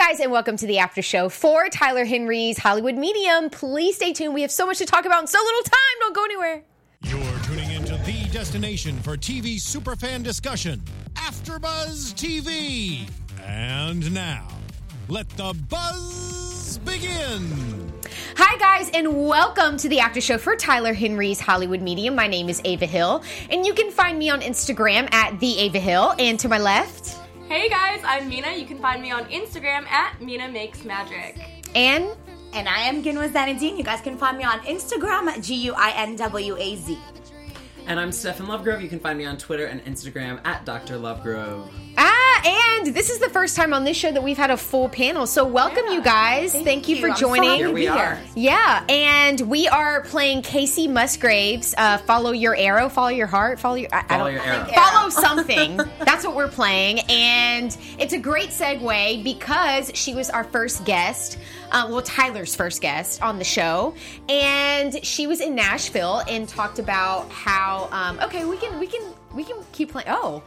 guys, and welcome to the after show for Tyler Henry's Hollywood Medium. Please stay tuned. We have so much to talk about in so little time. Don't go anywhere. You're tuning into the destination for TV superfan discussion, AfterBuzz TV. And now, let the buzz begin. Hi, guys, and welcome to the after show for Tyler Henry's Hollywood Medium. My name is Ava Hill, and you can find me on Instagram at the Ava Hill. And to my left, Hey guys, I'm Mina. You can find me on Instagram at Mina Makes Magic. and And I am Guinwa Zeineddine. You guys can find me on Instagram at G U I N W A Z. And I'm Stefan Lovegrove. You can find me on Twitter and Instagram at Dr. Lovegrove. ah, and this is the first time on this show that we've had a full panel. So welcome, you guys. Thank, you, for I'm so joining. happy Here to we be are. here. Yeah, and we are playing Kacey Musgraves. Uh, follow your arrow, follow your heart, follow your. I, I Follow don't- your arrow. Follow something. That's what we're playing, and it's a great segue because she was our first guest. Uh, well, Tyler's first guest on the show, and she was in Nashville and talked about how. Um, okay, we can we can we can keep playing. Oh,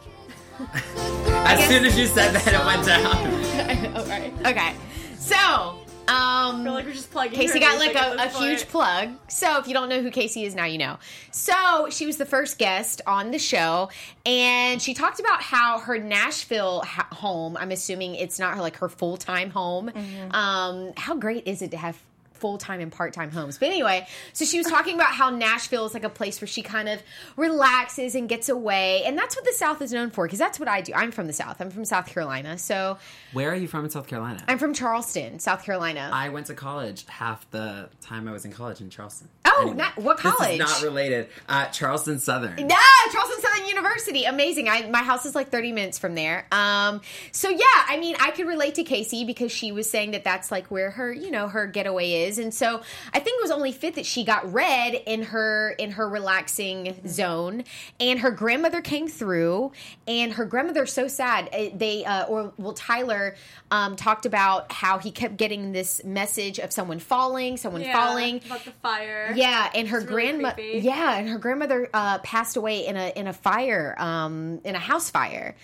As soon as you said that, it went down. right. Okay, so um, I feel like we're just plugging. Kacey got like a, a huge plug. So if you don't know who Kacey is now, you know. So she was the first guest on the show, and she talked about how her Nashville ha- home. I'm assuming it's not her like her full time home. Mm-hmm. Um, how great is it to have full time and part time homes? But anyway, so she was talking about how Nashville is like a place where she kind of relaxes and gets away, and that's what the South is known for. Because that's what I do. I'm from the South. I'm from South Carolina, so Where are you from in South Carolina? I'm from Charleston, South Carolina. I went to college half the time I was in college in Charleston. Oh, not- what college? not related. Uh, Charleston Southern. Yeah, Charleston Southern University. Amazing. I, my house is like 30 minutes from there. Um, so yeah, I mean, I could relate to Kacey because she was saying that that's like where her, you know, her getaway is. And so I think it was only fit that she got read in her, in her relaxing zone and her grandmother came through and her grandmother's so sad. Uh, They, uh, or well, Tyler, um, talked about how he kept getting this message of someone falling, someone Yeah, falling. about the fire. Yeah, and her really grandmother. Yeah, and her grandmother uh, passed away in a in a fire, um, in a house fire.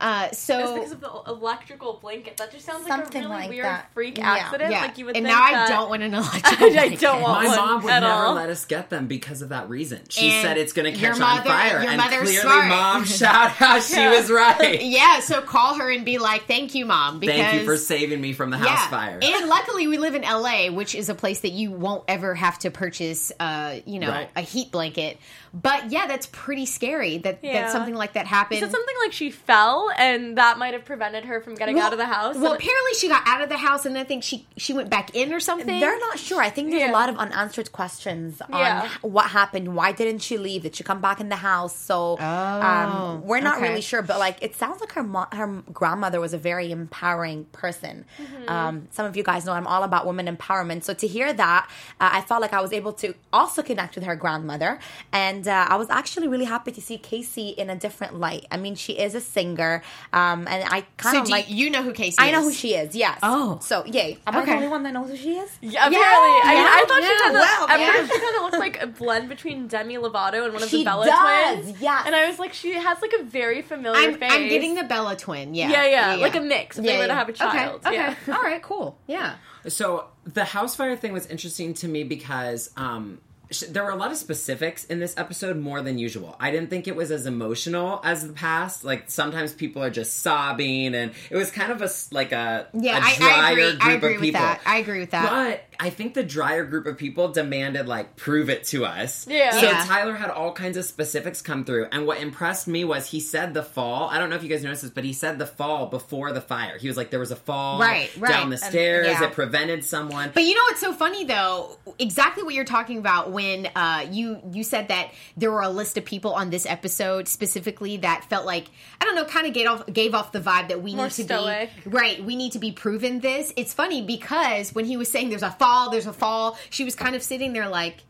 Uh, It's so because of the electrical blanket. That just sounds like a really like weird that. freak Yeah. accident. yeah, Like you would and think now I don't want an electrical. I don't want My one mom would at never all. let us get them because of that reason. She And said it's going to your catch mother- on fire, your and mother's clearly, smart. mom shout out she Yeah. was right. yeah, so call her and be like, "Thank you, mom." Because Thank you for saving me from the house yeah. fire. And luckily, we live in LA, which is a place that you won't ever have to purchase, uh, you know, Right. a heat blanket. But yeah, that's pretty scary that, Yeah. that something like that happened. Is it something like she fell and that might have prevented her from getting out of the house? Well, apparently she got out of the house, and I think she she went back in or something. They're not sure. I think there's Yeah. a lot of unanswered questions on Yeah. what happened. Why didn't she leave? Did she come back in the house? So um, we're not Oh, okay. really sure. But like, it sounds like her mo- her grandmother was a very empowering person. Mm-hmm. Um, some of you guys know I'm all about women empowerment. So to hear that, uh, I felt like I was able to also connect with her grandmother, and uh, I was actually really happy to see Kacey in a different light. I mean, she is a singer, um, and I kind of do like. you know who Kacey is. I is? know who she is. Yes. Oh. So yay! Am I Okay. the only one that knows who she is? Yeah, apparently. I, mean, yeah, I thought yeah. she kind of. Well, at yeah. first, she kind of looked like a blend between Demi Lovato and one of She the Bella does, twins. Yeah, And I was like, she has like a very familiar I'm, face. I'm getting the Bella twin. Yeah, Yeah, yeah, like a mix if they were to have a child, Okay, yeah. all right, cool. Yeah, So the house fire thing was interesting to me because um, sh- there were a lot of specifics in this episode more than usual. I didn't think it was as emotional as the past. Like sometimes people are just sobbing, and it was kind of a like a yeah. a I, drier I agree. group I agree of with people. that. I agree with that. But I think the drier group of people demanded like prove it to us. Yeah. So Yeah. Tyler had all kinds of specifics come through, and what impressed me was he said the fall. I don't know if you guys noticed this, but he said the fall before the fire. He was like, there was a fall Right, right. down the And- stairs. yeah. It prevented someone. But you know what's so funny though? Exactly what you're talking about when uh, you you said that there were a list of people on this episode specifically that felt like I don't know, kind of gave off gave off the vibe that we More need to stoic. be right. We need to be proven this. It's funny because when he was saying there's a fall, there's a fall, she was kind of sitting there like.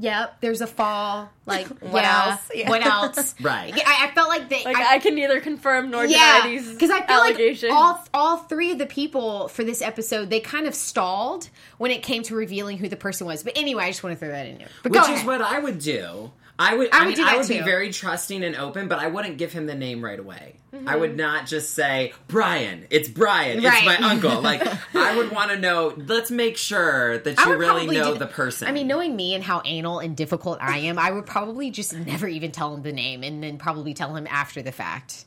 Yep, there's a fall. Like, What yeah, else? Yeah. What else? Right. I, I felt like they. Like I, I, can neither confirm nor yeah, deny these because I feel allegations. like all all three of the people for this episode they kind of stalled when it came to revealing who the person was. But anyway, I just want to throw that in there. But Which is what I would do. I would. I I, would mean, do that I would be very trusting and open, but I wouldn't give him the name right away. I Mm-hmm. would not just say Brian. It's Brian. Right. It's my uncle. Like I would want to know. Let's make sure that you really know do- the person. I mean, knowing me and how anal and difficult I am, I would probably just never even tell him the name, and then probably tell him after the fact,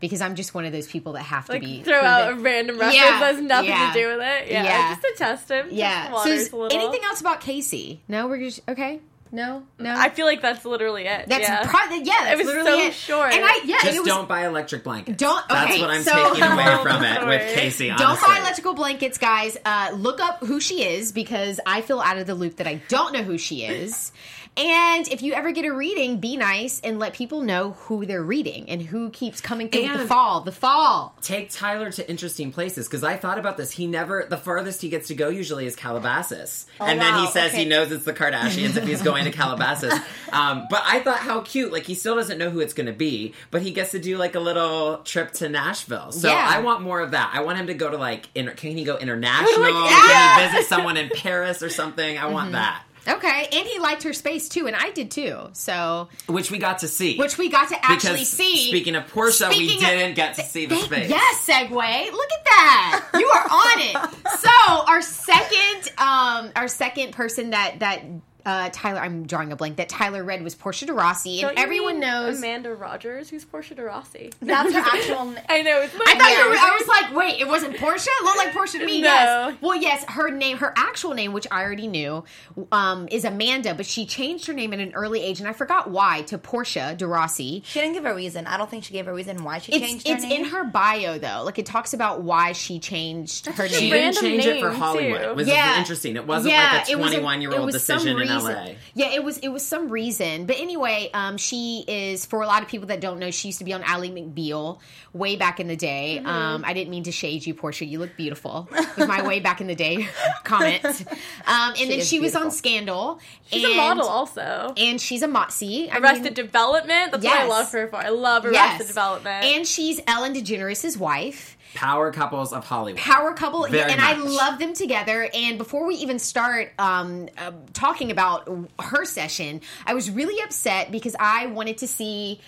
because I'm just one of those people that have to Like be throw out a random reference Yeah, that has nothing yeah. to do with it. Yeah, Yeah. just to test him. Just Yeah. So is a little. anything else about Kacey? No, we're just okay. No, no. I feel like that's literally it. that's yeah. pro- yeah. That's was literally so it. short. And I yeah, just it was don't buy electric blankets. Don't- That's what I'm so- taking away from it Sorry. with Kacey. Don't buy electrical blankets, guys. Uh, look up who she is because I feel out of the loop that I don't know who she is. And if you ever get a reading, be nice and let people know who they're reading and who keeps coming through the fall. The fall. Take Tyler to interesting places because I thought about this. He never, the farthest he gets to go usually is Calabasas, and then he wow, says he knows it's the Kardashians if he's going to Calabasas. Um, but I thought how cute. Like he still doesn't know who it's going to be, but he gets to do like a little trip to Nashville. So Yeah. I want more of that. I want him to go to like, inter- can he go international? Like, Can he visit someone in Paris or something? I Mm-hmm. want that, Okay. And he liked her space too, and I did too. So, which we got to see. which we got to actually because see. speaking of Portia, we of- didn't get to see the Thank- space. Yes, segue. Look at that. You are on it. So our second, um, our second person that that uh, Tyler, I'm drawing a blank. That Tyler read was Portia de Rossi, Don't and you everyone mean knows. Amanda Rogers, who's Portia de Rossi. That's her actual. n- I know. It's I thought you were, I was like, wait, it wasn't Portia? It looked like Portia to me. No. Yes. Well, yes, her name, her actual name, which I already knew, um, is Amanda, but she changed her name at an early age, and I forgot why, to Portia de Rossi. She didn't give a reason. I don't think she gave a reason why she It's changed her it's name. in her bio though. Like it talks about why she changed her just a She didn't Random change it for Hollywood. too. Was Yeah. interesting. It wasn't Yeah, like a 21 year old was some decision in reason. LA. Yeah, it was it was some reason. But anyway, um, she is for a lot of people that don't know, she used to be on Ally McBeal way back in the day. Mm-hmm. Um, I didn't mean to shade you, Portia. You look beautiful with my way back in the day comment. Um, and then is she was on. Scandal. She's and, a model also. and she's a motsy. Arrested mean, Development. That's what I love her for. I love Arrested yes. Development. and she's Ellen DeGeneres' wife. Power couples of Hollywood. power couple Very and i love them together and before we even start um, uh, talking about her session i was really upset because i wanted to see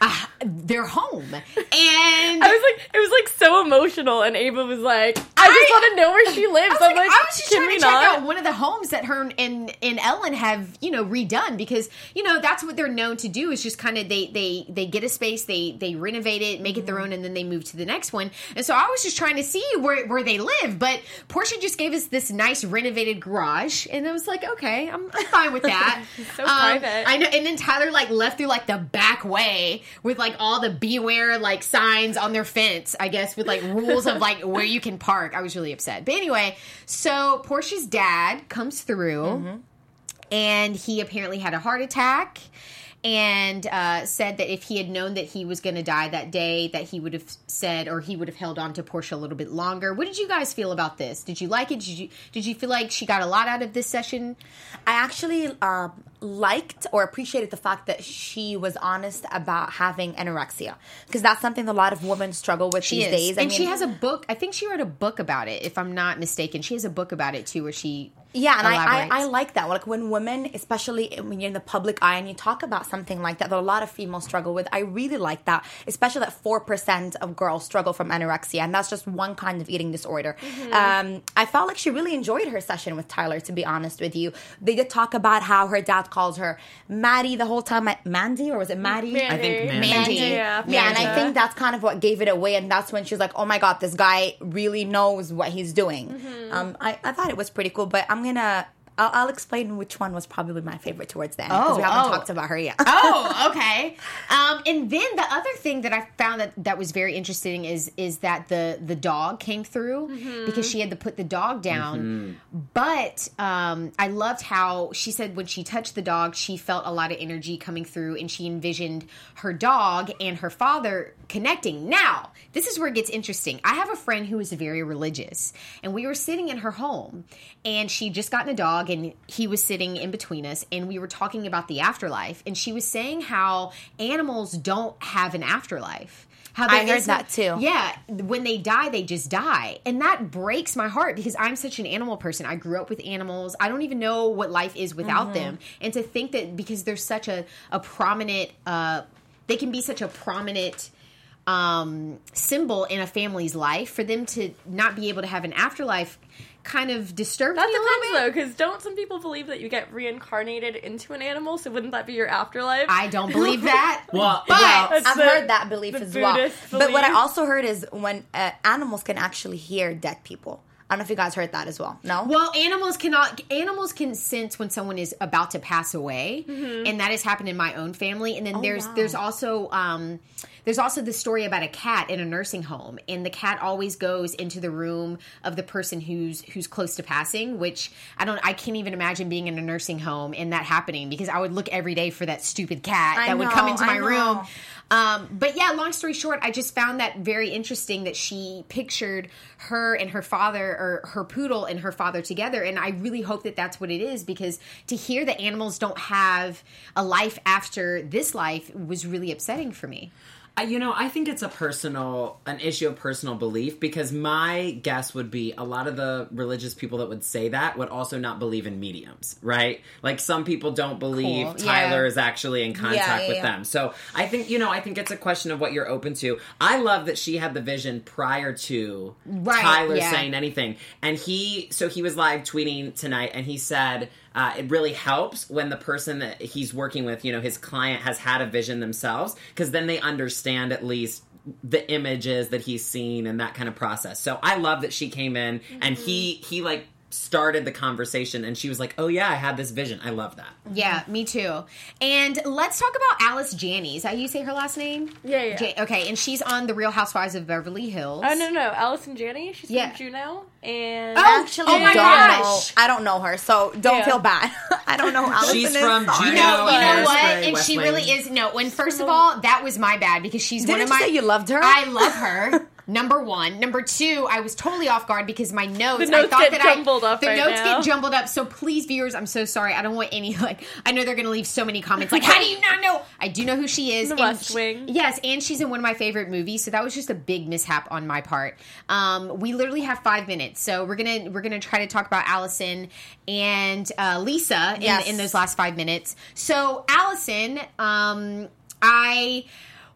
uh, their home and I was like, it was like so emotional, and Ava was like, I, just want to know where she lives. I was, I'm like, like, I was just trying to check not? out one of the homes that her and, and Ellen have, you know, redone because you know that's what they're known to do is just kind of they they they get a space, they they renovate it, make it Mm-hmm. their own, and then they move to the next one. And so I was just trying to see where where they live, but Portia just gave us this nice renovated garage, and I was like, okay, I'm, I'm fine with that. So private. I know. And then Tyler like left through like the back way with like all the beware like signs on their fence, I guess, with like rules of like where you can park. I was really upset. But anyway, so Portia's dad comes through mm-hmm. and he apparently had a heart attack and uh, said that if he had known that he was going to die that day that he would have said or he would have held on to portia a little bit longer. What did you guys feel about this? Did you like it? Did you did you feel like she got a lot out of this session? I actually um, liked or appreciated the fact that she was honest about having anorexia because that's something a lot of women struggle with she these is. days. I and she has a book i think she wrote a book about it if i'm not mistaken. She has a book about it too where she Yeah, and I, I. I like that. Like when women, especially when you're in the public eye and you talk about something like that, that a lot of females struggle with. I really like that, especially that four percent of girls struggle from anorexia, and that's just one kind of eating disorder. Um, I felt like she really enjoyed her session with Tyler. To be honest with you, they did talk about how her dad calls her Maddie the whole time. Mandy or was it Maddie? Mandy. I think Mandy. Mandy. Yeah, Yeah, and I think that's kind of what gave it away, and that's when she's like, "Oh my god, this guy really knows what he's doing." Mm-hmm. Um, I, I thought it was pretty cool, but I'm gonna I'll, I'll explain which one was probably my favorite towards the end because Oh, we haven't oh. talked about her yet. oh, okay. Um, and then the other thing that I found that that was very interesting is is that the the dog came through because she had to put the dog down. But um, I loved how she said when she touched the dog, she felt a lot of energy coming through, and she envisioned her dog and her father connecting. Now, this is where it gets interesting. I have a friend who is very religious, and we were sitting in her home, and she just gotten a dog, and he was sitting in between us, and we were talking about the afterlife, and she was saying how animals don't have an afterlife. How I there heard that too. Yeah, when they die, they just die, and that breaks my heart because I'm such an animal person. I grew up with animals. I don't even know what life is without Mm-hmm. them, and to think that because there's such a a prominent, uh, they can be such a prominent um, symbol in a family's life for them to not be able to have an afterlife kind of disturbs That me a little depends bit. though, because don't some people believe that you get reincarnated into an animal? So wouldn't that be your afterlife? I don't believe that. Well, but well, I've the- heard that belief the as well. Buddhist But what I also heard is when uh, animals can actually hear dead people. I don't know if you guys heard that as well. No. Well, animals cannot. Animals can sense when someone is about to pass away, and that has happened in my own family. And then there's wow. there's also um, there's also the story about a cat in a nursing home, and the cat always goes into the room of the person who's who's close to passing. Which I don't. I can't even imagine being in a nursing home and that happening because I would look every day for that stupid cat I that would come into I my room. Um, but yeah, long story short, I just found that very interesting that she pictured her and her father, or her poodle and her father together. And I really hope that that's what it is because to hear that animals don't have a life after this life was really upsetting for me. I- you know, I think it's a personal, an issue of personal belief because my guess would be a lot of the religious people that would say that would also not believe in mediums, right? Like some people don't believe Cool, Tyler yeah. is actually in contact Yeah, yeah, with them. So I think, you know, I think it's a question of what you're open to. I love that she had the vision prior to Right, Tyler saying anything. And he, so he was live tweeting tonight and he said, uh, it really helps when the person that he's working with, you know, his client has had a vision themselves, because then they understand at least the images that he's seen and that kind of process. So I love that she came in and he he like started the conversation and she was like, "Oh yeah, I had this vision." I love that. Yeah, me too. And let's talk about Alice Janney. Is that how you say her last name? Yeah, yeah. Ja- okay, and she's on The Real Housewives of Beverly Hills. Oh no, no, Allison Janney. She's Yeah. from Juno, and Oh, Actually, oh my don't gosh. know. I don't know her, so don't Yeah. feel bad. I don't know. who Allison She's is, from sorry. Juno. You know, you know Hairspray, what? And West she Wing. really is. No, when first of all, that was my bad because she's one Didn't of you my. say you loved her? I love her. Number one. Number two, I was totally off guard because my notes. The notes I thought get that jumbled I, up The right notes now. get jumbled up. So please, viewers, I'm so sorry. I don't want any like. I know they're going to leave so many comments like, "How do you not know?" I do know who she is. The West she- Wing. Yes, and she's in one of my favorite movies. So that was just a big mishap on my part. Um, we literally have five minutes, so we're gonna we're gonna try to talk about Allison and uh, Lisa in, Yes. in those last five minutes. So Allison, um, I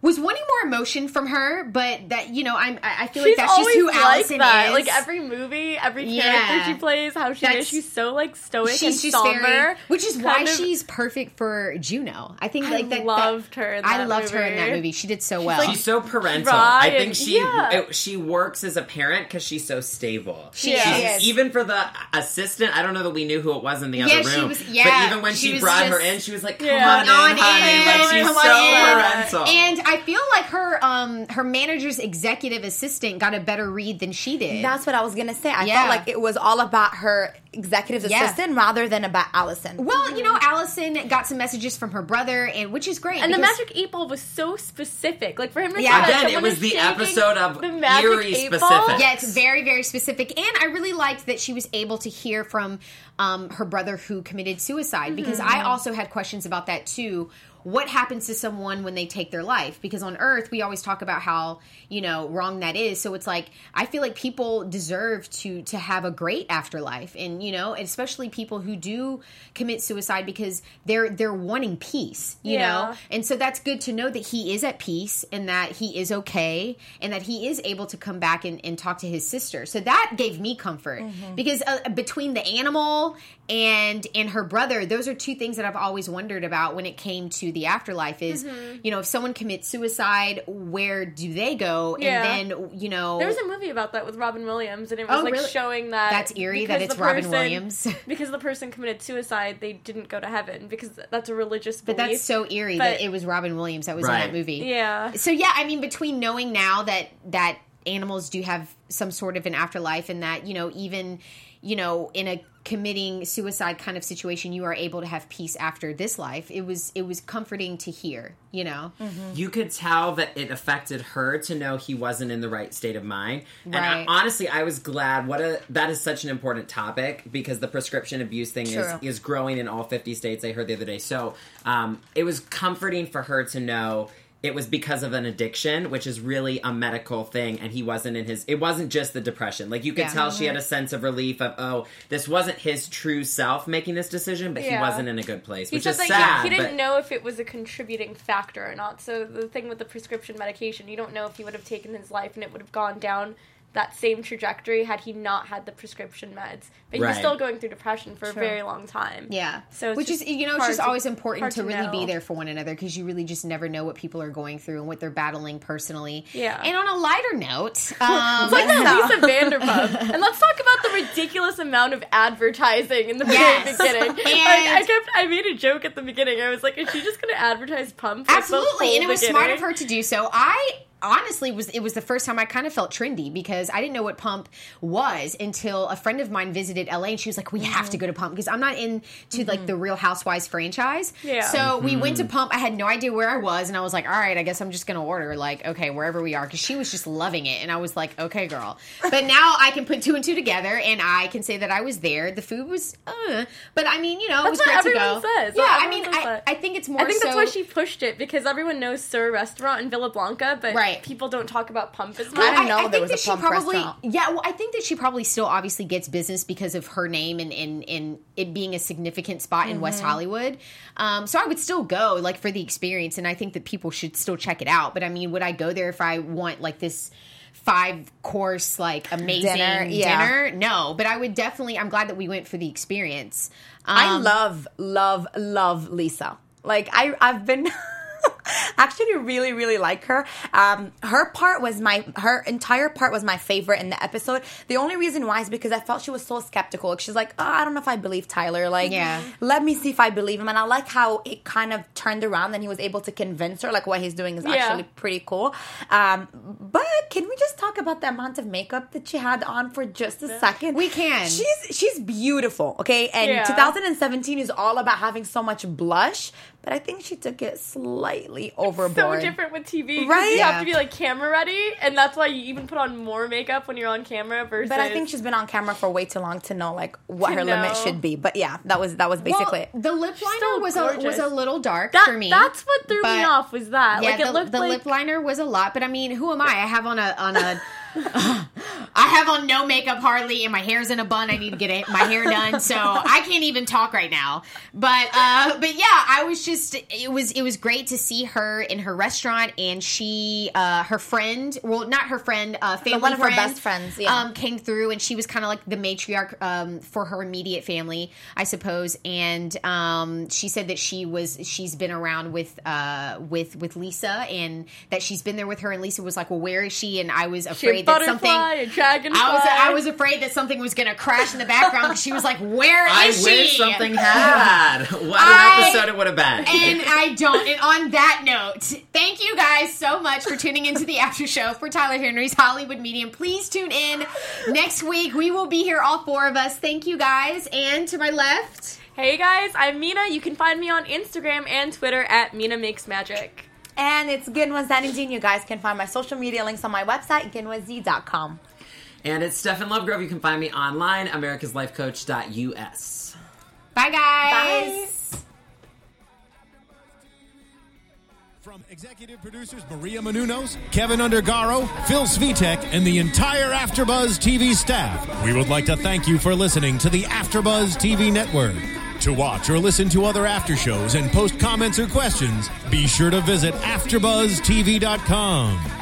was wanting more emotion from her, but that you know, I'm I I feel she's like that's just who like Allison that. is. Like every movie, every Yeah. character she plays, how she That's- is, she's so like stoic She's and just somber. very, which is why of- she's perfect for Juno. I think I that. loved that- her in I that loved her in that movie. movie. She did so well. like- She's so parental. I think she yeah. it- she works as a parent because she's so stable. She Yeah. is. is. Even for the assistant, I don't know that we knew who it was in the Yeah, other she room. was- yeah, but even when she she, was brought her in, she was like, "Come Yeah. on, on in, honey!" in, Like she's so parental. And I feel like her um her manager's executive assistant got a better read than she did. That's what I was gonna say. I Yeah. felt like it was all about her executive Yeah. assistant rather than about Allison. well, you know, Allison got some messages from her brother, and which is great. And the magic eight ball was so specific. Like for him to Yeah. say that Again, it was the episode of the magic eerie eight specific. ball. Yeah, it's very, very specific. And I really liked that she was able to hear from um, her brother who committed suicide because I also had questions about that too. What happens to someone when they take their life? Because on Earth, we always talk about how you know wrong that is. So it's like I feel like people deserve to to have a great afterlife, and you know, especially people who do commit suicide because they're they're wanting peace. You Yeah. know, and so that's good to know that he is at peace and that he is okay and that he is able to come back and, and talk to his sister. So that gave me comfort because uh, between the animal and and her brother, those are two things that I've always wondered about when it came to the afterlife. Is mm-hmm. you know if someone commits suicide, where do they go? Yeah. And then you know There was a movie about that with Robin Williams, and it was Oh, like really? showing that That's eerie that because it's the Robin person- Williams. because the person committed suicide, they didn't go to heaven because that's a religious Belief. but that's so eerie But- that it was Robin Williams that was in that movie. yeah. So yeah, I mean, between knowing now that that animals do have some sort of an afterlife, and that you know, even you know, in a committing suicide kind of situation, you are able to have peace after this life. It was it was comforting to hear. You know, you could tell that it affected her to know he wasn't in the right state of mind. And I, Right. honestly, I was glad. What a that is such an important topic because the prescription abuse thing is is growing in all fifty states. I heard the other day, so um, it was comforting for her to know. It was because of an addiction, which is really a medical thing, and he wasn't in his. It wasn't just the depression. Like you could Yeah. tell, she had mm-hmm. a sense of relief of, oh, this wasn't his true self making this decision, but he wasn't in a good place, He which is that sad. he, he didn't know if it was a contributing factor or not. So the thing with the prescription medication, you don't know if he would have taken his life and it would have gone down that same trajectory had he not had the prescription meds. But he was still going through depression for a very long time. Yeah. So it's which is you know it's just to- always important to, to really be there for one another because you really just never know what people are going through and what they're battling personally. Yeah. And on a lighter note, um, It's like the Lisa Vanderpump. And let's talk about the ridiculous amount of advertising in the very Yes. beginning. Like, I kept I made a joke at the beginning. I was like, is she just gonna advertise pump? for the absolutely, and it whole was smart of her to do so. I honestly was it was the first time I kind of felt trendy because I didn't know what pump was until a friend of mine visited LA and she was like, "We have to mm-hmm. go to pump because I'm not into like mm-hmm. the Real Housewives franchise." Yeah. So we went mm-hmm. to pump. I had no idea where I was, and I was like, "All right, I guess I'm just gonna order like okay wherever we are," because she was just loving it, and I was like, "Okay, girl." But now I can put two and two together, and I can say that I was there. The food was, uh, but I mean, you know, it was what great to everyone go. says. Yeah, I mean, says I. I think it's more. I think that's why she pushed it because everyone knows SUR Restaurant in Villa Blanca, but Right. People don't talk about Pump as much. I didn't know I, think there was that a she Pump probably, restaurant. Yeah, well, I think that she probably still obviously gets business because of her name and and, and it being a significant spot in Mm-hmm. West Hollywood. Um, so I would still go like for the experience, and I think that people should still check it out. But I mean, would I go there if I want like this? Five course, like amazing Dinner, dinner. No, but I would definitely. I'm glad that we went for the experience. I Um, love, love, love Lisa. Like I, I've been actually really, really like her. Um, her part was my, her entire part was my favorite in the episode. The only reason why is because I felt she was so skeptical. She's like, oh, I don't know if I believe Tyler. Like, Yeah. let me see if I believe him. And I like how it kind of turned around and he was able to convince her like what he's doing is Yeah. actually pretty cool. Um, but can we just talk about the amount of makeup that she had on for just a second? We can. She's she's beautiful, okay? And Yeah. 2017 is all about having so much blush, but I think she took it slightly overboard. so different with TV, Right? You Yeah. have to be like camera ready, and that's why you even put on more makeup when you're on camera. Versus, But I think she's been on camera for way too long to know like what To her limit should be. But yeah, that was that was basically well, the lip liner Still was a was a little dark that, for me. That's what threw me off. Was that Yeah, like the, it looked the like lip liner was a lot, but I mean, who am I? I have on a on a. I have on no makeup hardly, and my hair's in a bun. I need to get it, my hair done, so I can't even talk right now. But uh, but yeah, I was just it was it was great to see her in her restaurant, and she uh, her friend, well, not her friend, uh, family one of her best friends, yeah. um, came through, and she was kind of like the matriarch um, for her immediate family, I suppose. And um, she said that she was she's been around with uh, with with Lisa, and that she's been there with her. And Lisa was like, "Well, where is she?" And I was she afraid that butterfly, something. A dragonfly. I was I was afraid that something was going to crash in the background. 'cause she was like, "Where is I she?" I wish something had. What an I- episode it would have been. And I don't. And on that note, thank you guys so much for tuning into the after show for Tyler Henry's Hollywood Medium. Please tune in next week. We will be here, all four of us. Thank you guys. And to my left, Hey guys, I'm Mina. You can find me on Instagram and Twitter at Mina Makes Magic. and it's Guinwa Zeineddine. You guys can find my social media links on my website, ginwaz.com. and it's Stefan Lovegrove. You can find me online, americaslifecoach.us. bye guys. From executive producers Maria Menounos, Kevin Undergaro, Phil Svitek, and the entire AfterBuzz TV staff, we would like to thank you for listening to the AfterBuzz TV network. To watch or listen to other after shows and post comments or questions, be sure to visit AfterBuzzTV.com.